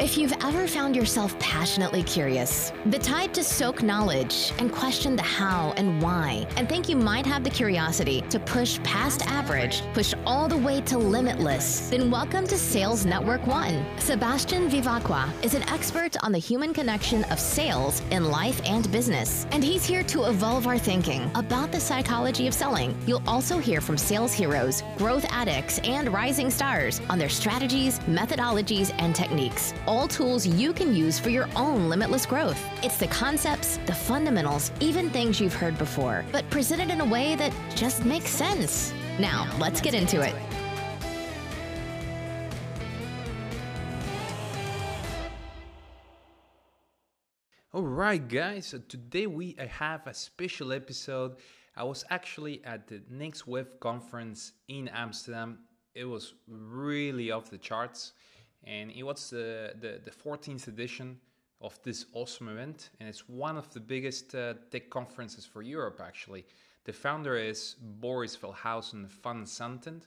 If you've ever found yourself passionately curious, the type to soak knowledge and question the how and why, and think you might have the curiosity to push past average, push all the way to limitless, then welcome to Sales Network One. Sebastian Vivacqua is an expert on the human connection of sales in life and business, and he's here to evolve our thinking about the psychology of selling. You'll also hear from sales heroes, growth addicts, and rising stars on their strategies, methodologies, and techniques all tools you can use for your own limitless growth. It's the concepts, the fundamentals, even things you've heard before, but presented in a way that just makes sense. Now, let's get into it. All right, guys. So today we uh, have a special episode. I was actually at the Next Web conference in Amsterdam. It was really off the charts and it was the, the, the 14th edition of this awesome event. And it's one of the biggest uh, tech conferences for europe actually. The founder is boris Veldhuijzen van Zanten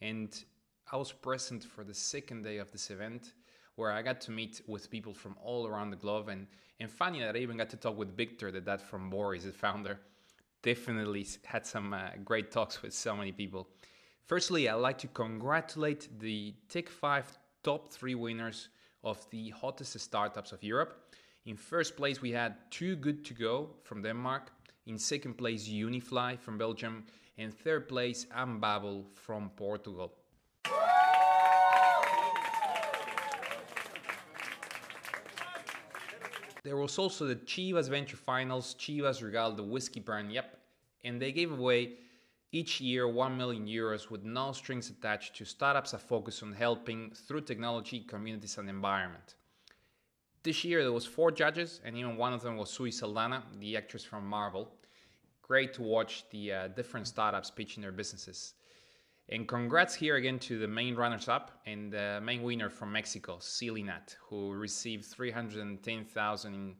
and i was present for the second day of this event where i got to meet with people from all around the globe. And, and funny that i even got to talk with victor the dad from boris the founder. Definitely had some uh, great talks with so many people. Firstly i'd like to congratulate the tech 5 top three winners of the hottest startups of Europe. In first place, we had Too Good To Go from Denmark. In second place, Unifly from Belgium. And third place, Unbabel from Portugal. There was also the Chivas Venture Finals, Chivas Regal, the whiskey brand, yep. And they gave away each year 1 million euros with no strings attached to startups that focus on helping through technology, communities and environment. This year there was four judges and even one of them was Zoe Saldana, the actress from Marvel. Great to watch the uh, different startups pitching their businesses. And congrats here again to the main runners up and the main winner from Mexico, Celinet, who received 310,000 in,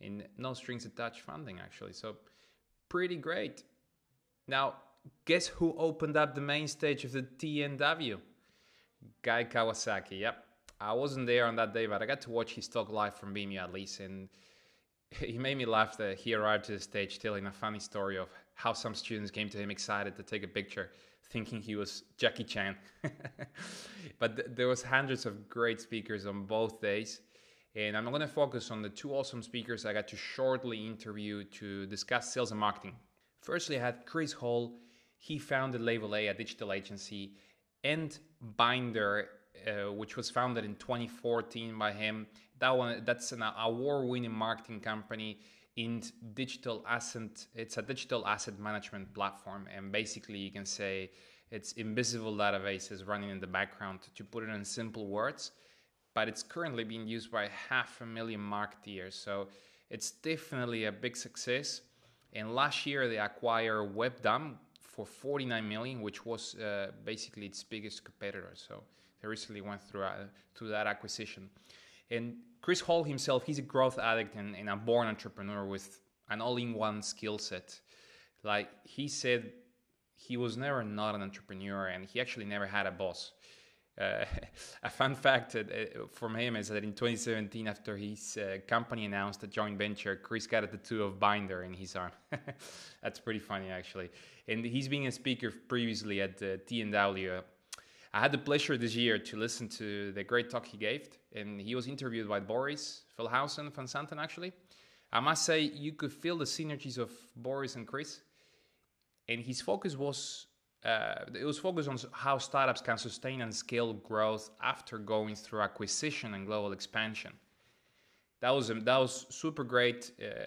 in no strings attached funding actually. So pretty great. Now, guess who opened up the main stage of the TNW? Guy Kawasaki. Yep. I wasn't there on that day, but I got to watch his talk live from Vimeo at least. And he made me laugh that he arrived to the stage telling a funny story of how some students came to him excited to take a picture thinking he was Jackie Chan. but th- there was hundreds of great speakers on both days. And I'm going to focus on the two awesome speakers I got to shortly interview to discuss sales and marketing. Firstly, I had Chris Hall he founded Label A, a digital agency, and Bynder, uh, which was founded in 2014 by him. That one, that's an award-winning marketing company in digital asset. It's a digital asset management platform, and basically, you can say it's invisible databases running in the background. To put it in simple words, but it's currently being used by half a million marketeers. So it's definitely a big success. And last year they acquired Webdam, for 49 million, which was uh, basically its biggest competitor. So they recently went through uh, through that acquisition. And Chris Hall himself, he's a growth addict and, and a born entrepreneur with an all-in-one skill set. Like he said, he was never not an entrepreneur, and he actually never had a boss. Uh, a fun fact uh, from him is that in 2017, after his uh, company announced a joint venture, Chris got a tattoo of Bynder in his arm. That's pretty funny, actually. And he's been a speaker previously at the TNW. I had the pleasure this year to listen to the great talk he gave, and he was interviewed by Boris Veldhuijzen van Zanten, actually. I must say, you could feel the synergies of Boris and Chris, and his focus was uh, it was focused on how startups can sustain and scale growth after going through acquisition and global expansion. That was that was super great, uh,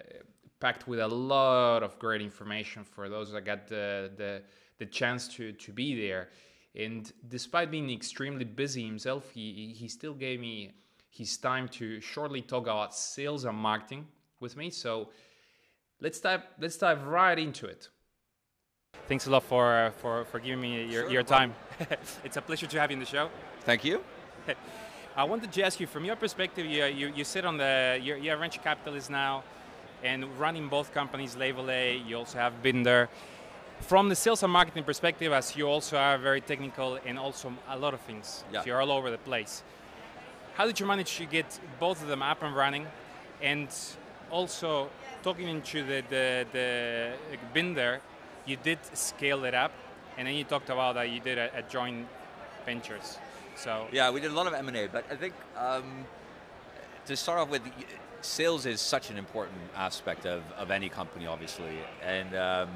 packed with a lot of great information for those that got the the, the chance to to be there. And despite being extremely busy himself, he he still gave me his time to shortly talk about sales and marketing with me. So let's dive let's dive right into it. Thanks a lot for, uh, for, for giving me your, sure, your time. it's a pleasure to have you in the show. Thank you. I wanted to ask you, from your perspective, you, you, you sit on the, you're, you're a venture capitalist now, and running both companies, Label A, you also have Bynder. From the sales and marketing perspective, as you also are very technical and also a lot of things, yeah. so you're all over the place. how did you manage to get both of them up and running? And also, talking into the, the, the Bynder, you did scale it up, and then you talked about that you did a, a joint ventures. So yeah, we did a lot of M and A, but I think um, to start off with, sales is such an important aspect of, of any company, obviously, and um,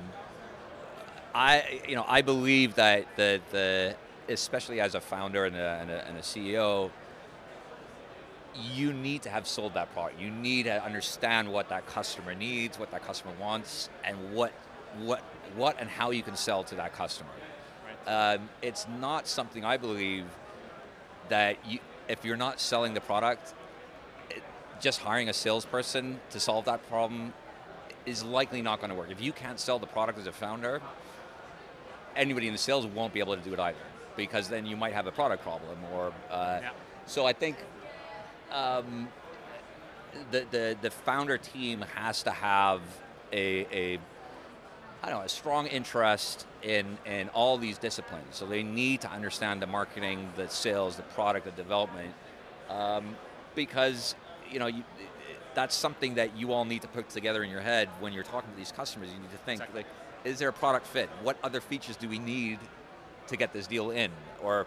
I you know I believe that the the especially as a founder and a, and a, and a CEO, you need to have sold that product. You need to understand what that customer needs, what that customer wants, and what what what and how you can sell to that customer. Right. Um, it's not something I believe that you, if you're not selling the product, it, just hiring a salesperson to solve that problem is likely not going to work. If you can't sell the product as a founder, anybody in the sales won't be able to do it either, because then you might have a product problem. Or uh, yeah. so I think um, the, the the founder team has to have a, a I don't know, a strong interest in, in all these disciplines. So they need to understand the marketing, the sales, the product, the development, um, because you know you, that's something that you all need to put together in your head when you're talking to these customers. You need to think exactly. like, is there a product fit? What other features do we need to get this deal in? Or,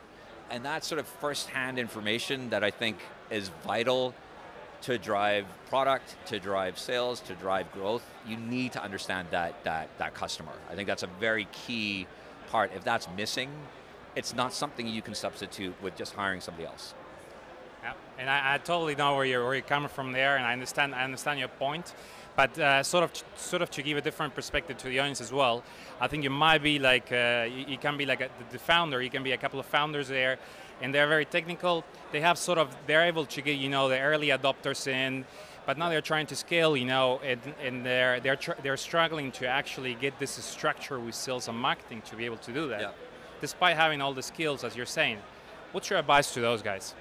and that sort of first-hand information that I think is vital to drive product, to drive sales, to drive growth, you need to understand that, that, that customer. I think that's a very key part. If that's missing, it's not something you can substitute with just hiring somebody else. Yeah, and I, I totally know where you're, where you're coming from there, and I understand, I understand your point. But uh, sort of, sort of to give a different perspective to the audience as well, I think you might be like, uh, you, you, can be like a, the founder. You can be a couple of founders there, and they're very technical. They have sort of, they're able to get, you know, the early adopters in, but now they're trying to scale, you know, and, and they're, they're, they're struggling to actually get this structure with sales and marketing to be able to do that, yeah. despite having all the skills, as you're saying. What's your advice to those guys?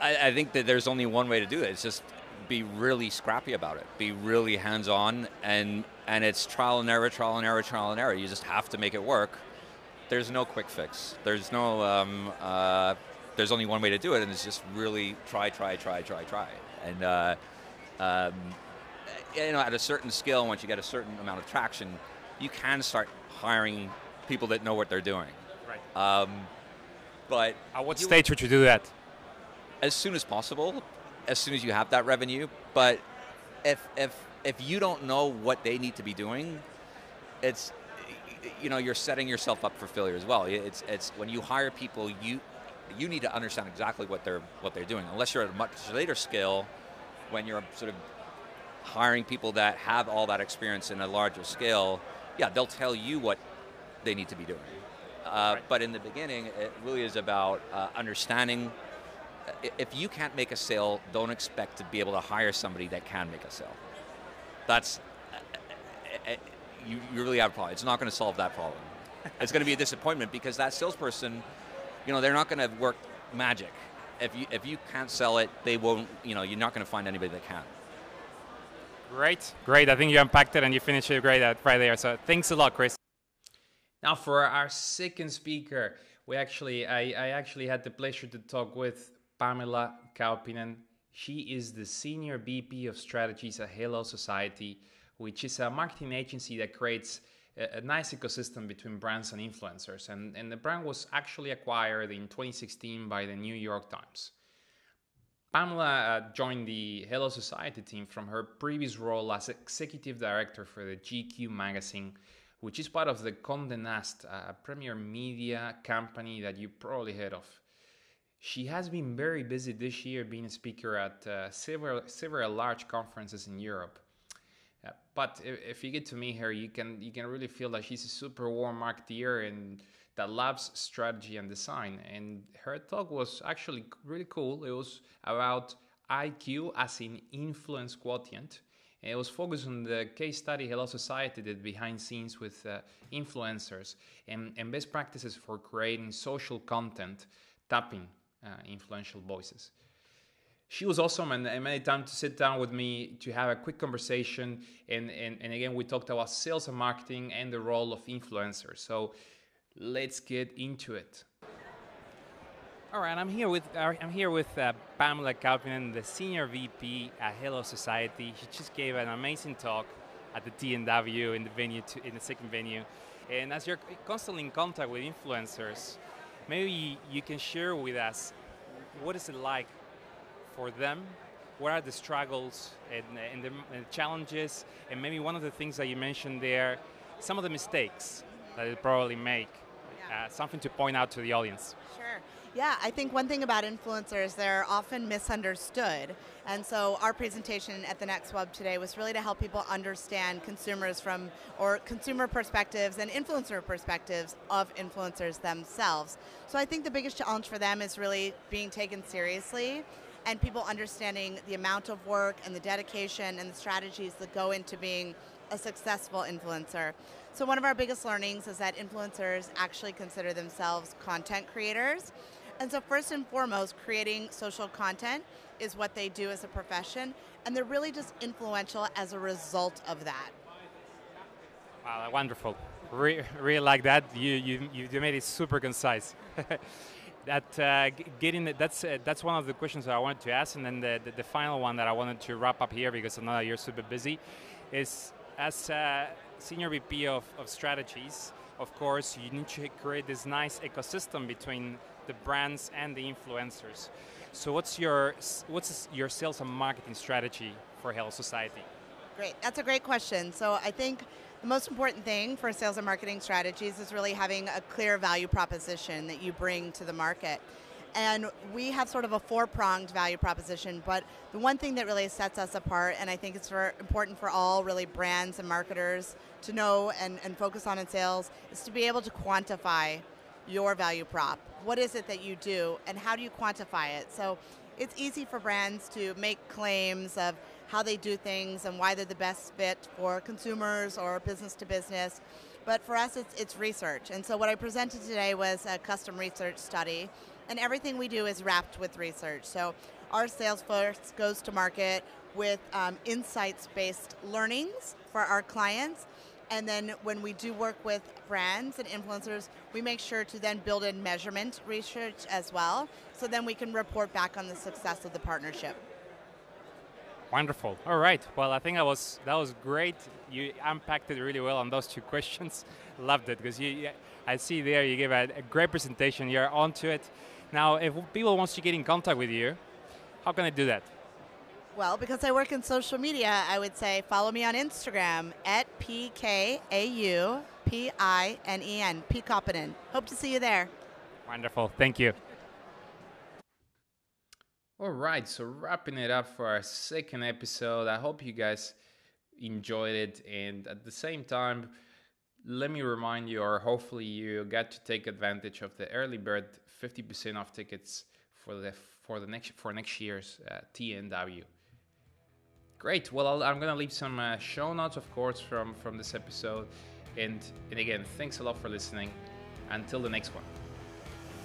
I, I think that there's only one way to do it. It's just be really scrappy about it, be really hands-on, and and it's trial and error, trial and error, trial and error. You just have to make it work. There's no quick fix. There's no um, uh, there's only one way to do it, and it's just really try, try, try, try, try. And uh, um, you know, at a certain scale, once you get a certain amount of traction, you can start hiring people that know what they're doing. Right. Um, but at what stage would you do that? As soon as possible, as soon as you have that revenue. But if if if you don't know what they need to be doing, it's you know you're setting yourself up for failure as well. It's it's when you hire people, you you need to understand exactly what they're what they're doing. Unless you're at a much later scale, when you're sort of hiring people that have all that experience in a larger scale, yeah, they'll tell you what they need to be doing. Uh, right. But in the beginning, it really is about uh, understanding. If you can't make a sale, don't expect to be able to hire somebody that can make a sale. That's uh, uh, you, you really have a problem. It's not going to solve that problem. it's going to be a disappointment because that salesperson you know, they're not going to work magic. If you if you can't sell it, they won't. You know, you're not going to find anybody that can. Great, great. I think you unpacked it and you finished it great right there. So thanks a lot, Chris. Now for our second speaker, we actually I, I actually had the pleasure to talk with Pamela Kaupinen. She is the senior VP of strategies at Hello Society, which is a marketing agency that creates a, nice ecosystem between brands and influencers. And, and the brand was actually acquired in 2016 by the New York Times. Pamela uh, joined the Hello Society team from her previous role as executive director for the GQ magazine, which is part of the Condé Nast, a premier media company that you probably heard of. She has been very busy this year being a speaker at uh, several, several large conferences in Europe. Yeah, but if, if, you get to meet her, you can you can really feel that she's a super warm marketeer and that loves strategy and design. And her talk was actually really cool. It was about IQ as in influence quotient. And it was focused on the case study Hello Society did behind scenes with uh, influencers and, and best practices for creating social content, tapping uh, influential voices she was awesome and, and made time to sit down with me to have a quick conversation. And, and, and again, we talked about sales and marketing and the role of influencers. So let's get into it. All right, I'm here with uh, I'm here with uh, Pamela Kaupinen, the senior VP at Hello Society. She just gave an amazing talk at the TNW in the venue to, in the second venue. And as you're constantly in contact with influencers, maybe you can share with us what is it like for them what are the struggles and, and, the, and, the, challenges, and maybe one of the things that you mentioned there, some of the mistakes that they probably make, yeah. uh, something to point out to the audience. Sure. Yeah, I think one thing about influencers, they're often misunderstood. And so our presentation at the Next Web today was really to help people understand consumers from, or consumer perspectives and influencer perspectives of influencers themselves. So I think the biggest challenge for them is really being taken seriously and people understanding the amount of work and the dedication and the strategies that go into being a successful influencer. So one of our biggest learnings is that influencers actually consider themselves content creators. And so first and foremost, creating social content is what they do as a profession, and they're really just influential as a result of that. Wow, wonderful. Re- really like that. You, you, you made it super concise. that uh, getting that's uh, that's one of the questions that I wanted to ask, and then the, the, the, final one that I wanted to wrap up here because I know you're super busy, is as uh, senior VP of, of strategies, of course, you need to create this nice ecosystem between the brands and the influencers. So, what's your what's your sales and marketing strategy for Hello Society? Great, that's a great question. So, I think the most important thing for sales and marketing strategies is really having a clear value proposition that you bring to the market. And we have sort of a four pronged value proposition, but the one thing that really sets us apart, and I think it's for, important for all really brands and marketers to know and, and focus on in sales, is to be able to quantify your value prop. What is it that you do, and how do you quantify it? So it's easy for brands to make claims of how they do things and why they're the best fit for consumers or business to business. But for us, it's, it's research. And so what I presented today was a custom research study. And everything we do is wrapped with research. So our sales force goes to market with um, insights-based learnings for our clients. And then when we do work with brands and influencers, we make sure to then build in measurement research as well. So then we can report back on the success of the partnership. Wonderful. All right. Well, I think that was that was great. You unpacked it really well on those two questions. Loved it because you, I see there you gave a, a, great presentation. You're onto it. Now, if people wants to get in contact with you, how can they do that? Well, because I work in social media, I would say follow me on Instagram at pkaupinen, P Hope to see you there. Wonderful. Thank you. All right, so wrapping it up for our second episode. I hope you guys enjoyed it, and at the same time, let me remind you, or hopefully you get to take advantage of the early bird 50% off tickets for the for the next for next year's uh, TNW. Great. Well, i am gonna leave some uh, show notes, of course, from from this episode, and and again, thanks a lot for listening. Until the next one.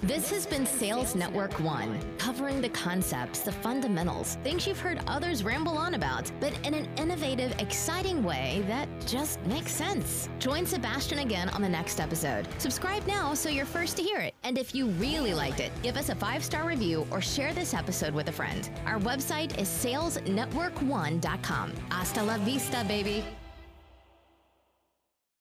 This has been Sales Network One, covering the concepts, the fundamentals, things you've heard others ramble on about, but in an innovative, exciting way that just makes sense. Join Sebastian again on the next episode. Subscribe now so you're first to hear it. And if you really liked it, give us a five star review or share this episode with a friend. Our website is salesnetwork1.com. Hasta la vista, baby.